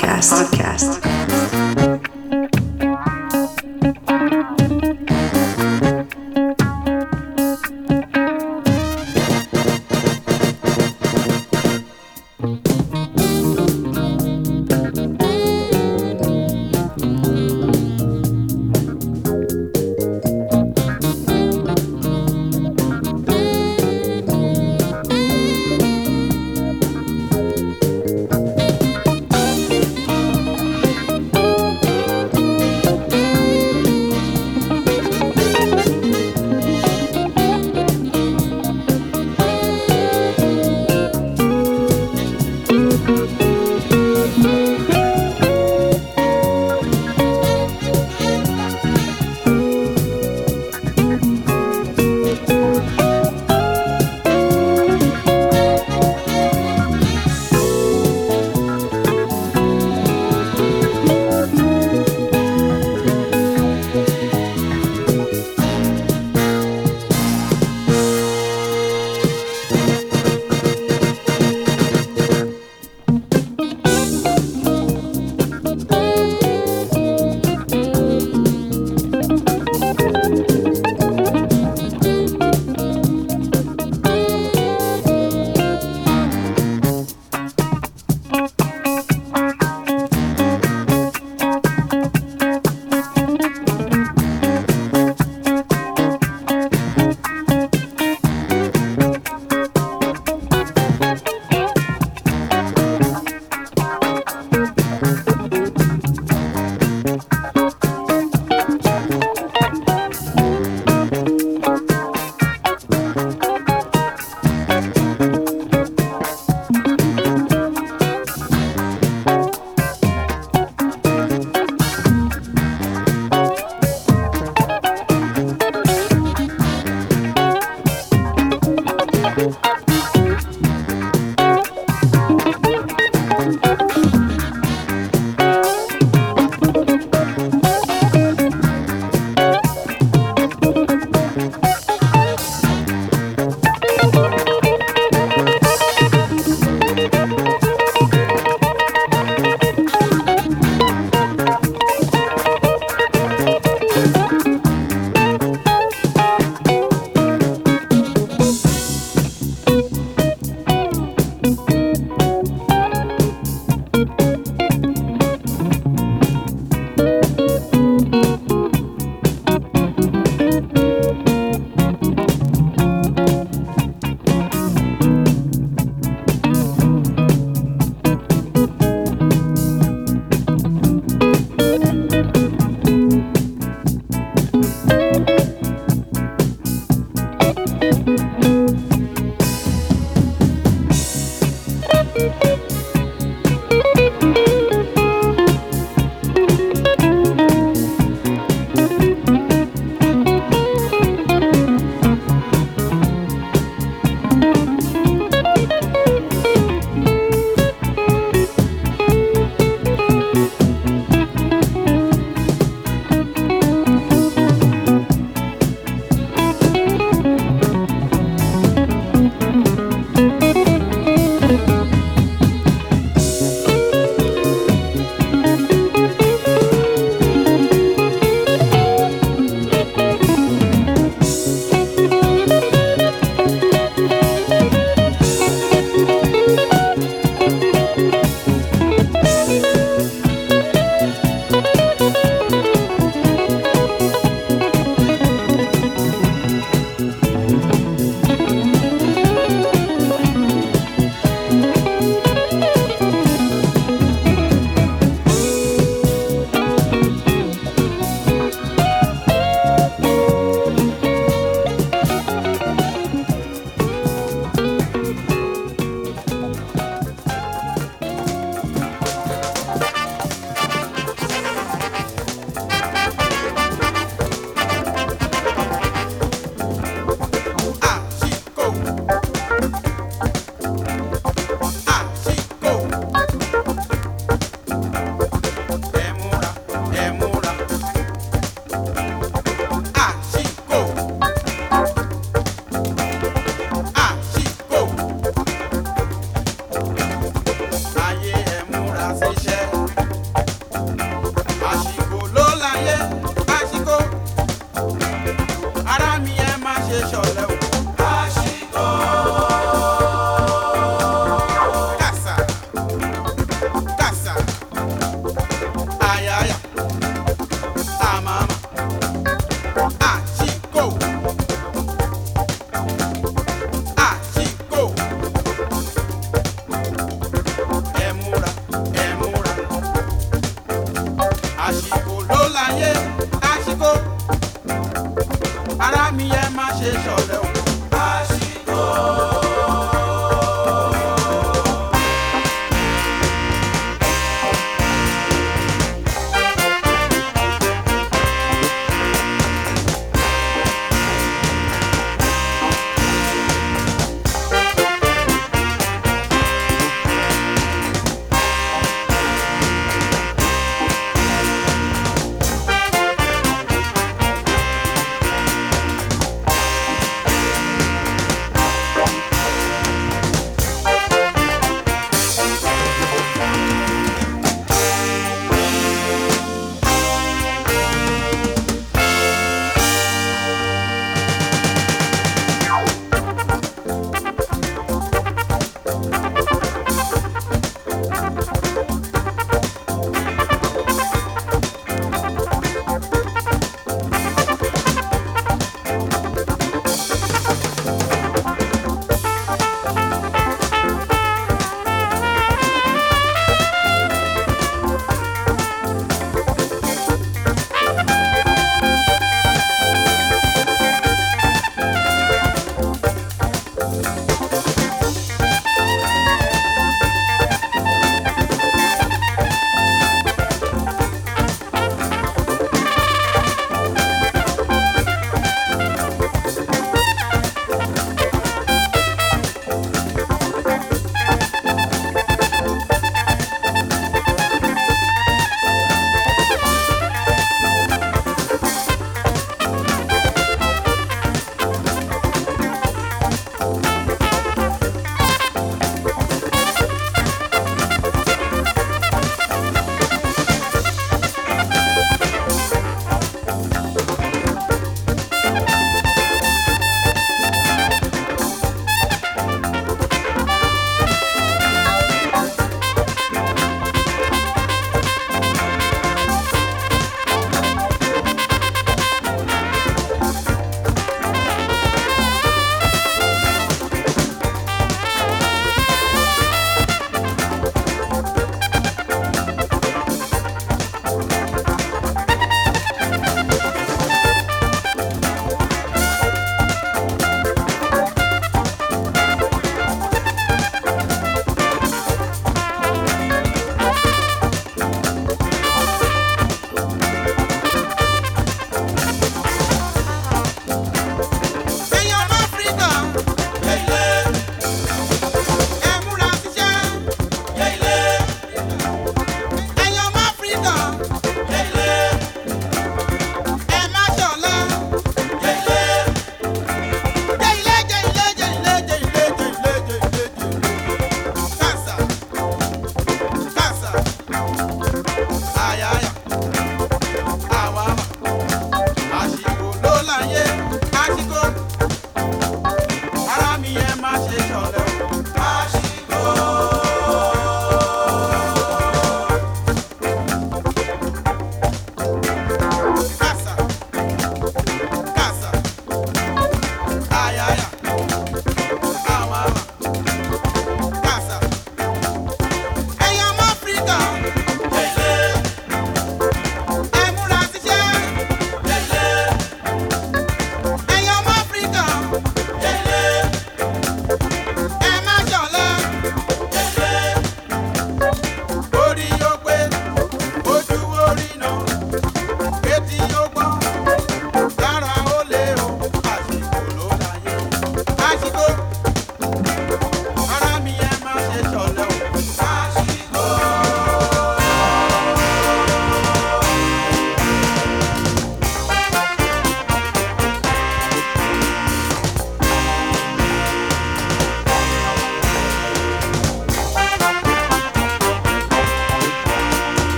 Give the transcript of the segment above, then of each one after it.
Podcast. Podcast.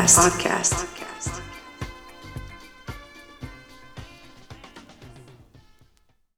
Podcast.